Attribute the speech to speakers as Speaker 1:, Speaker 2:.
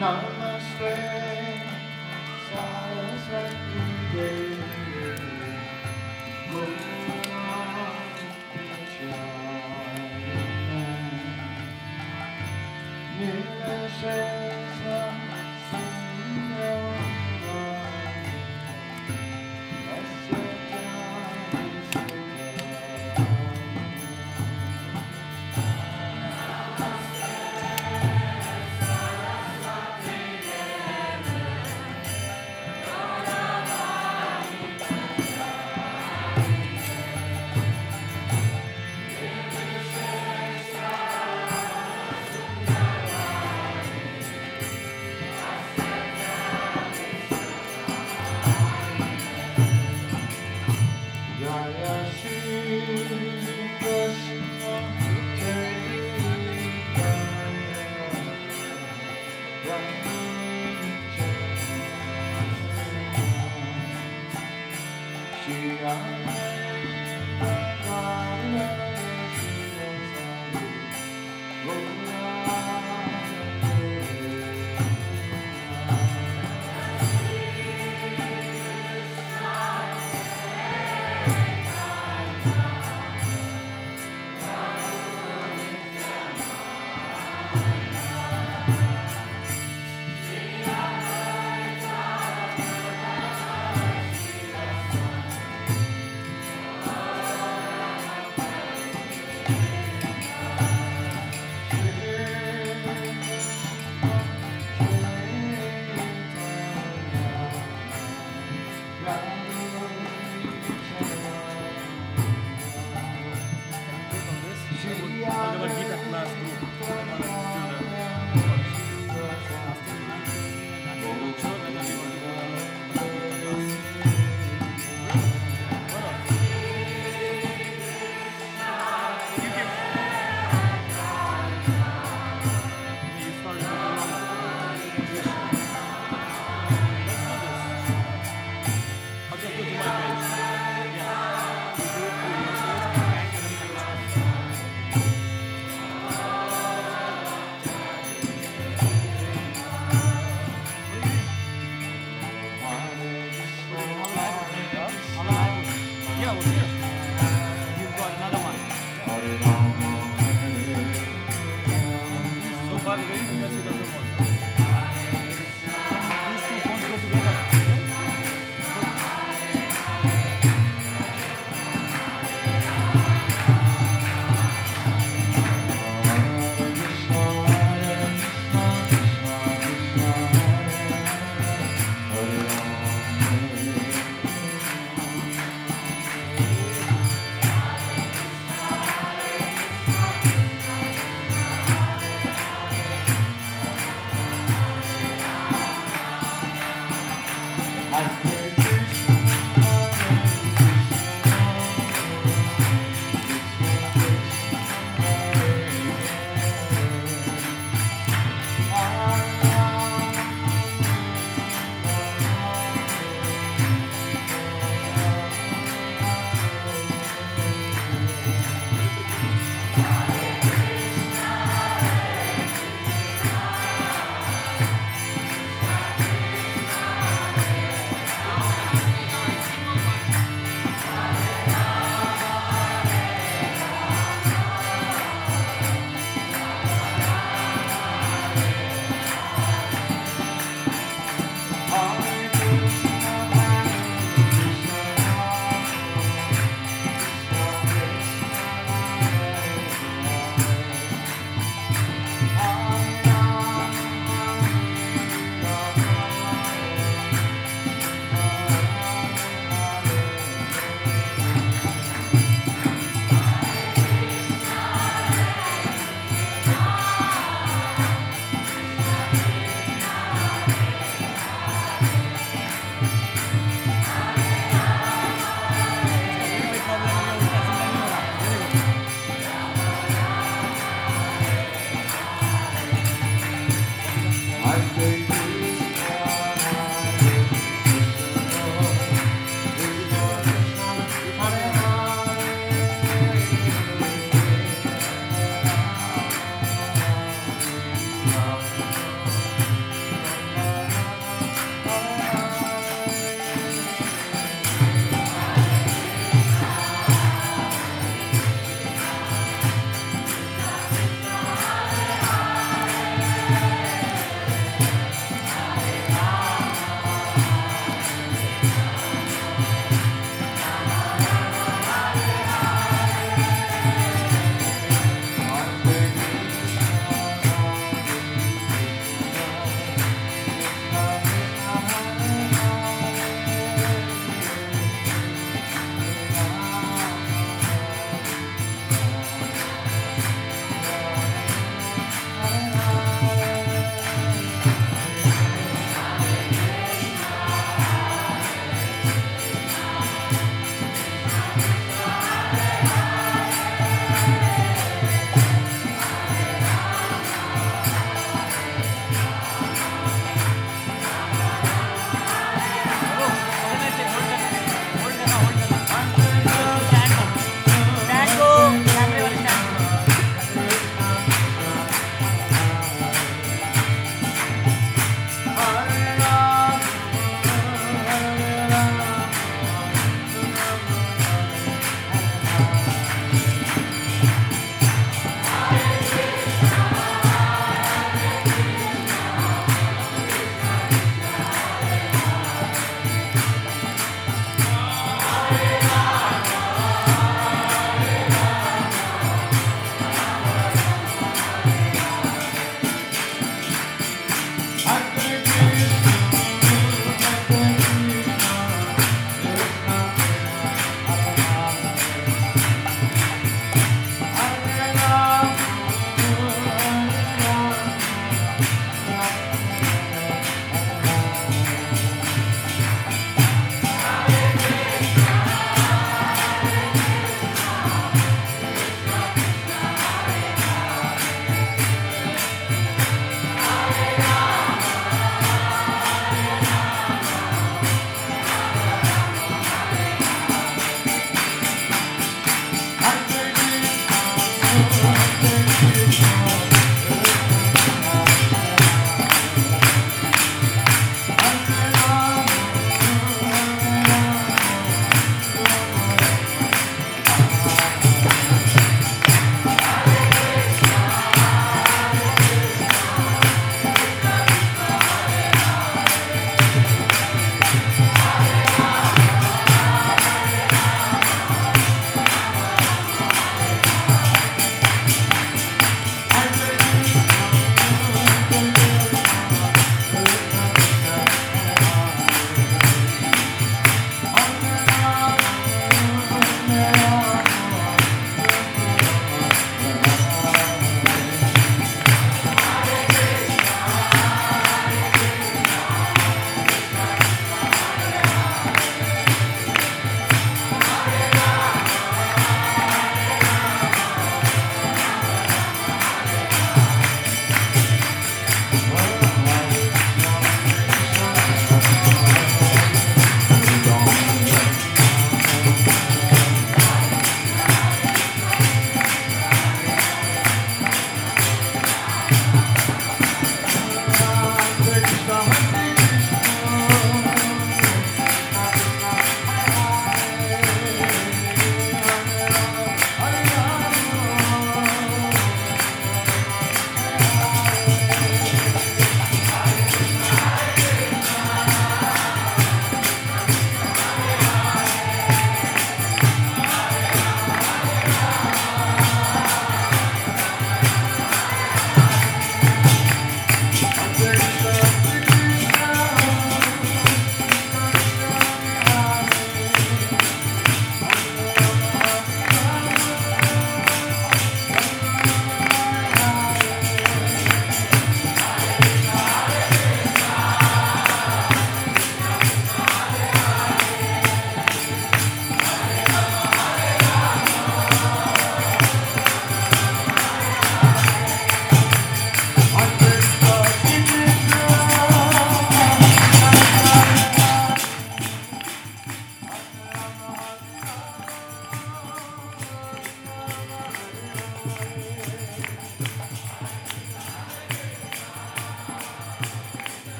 Speaker 1: Namaste, Saraswati Devi,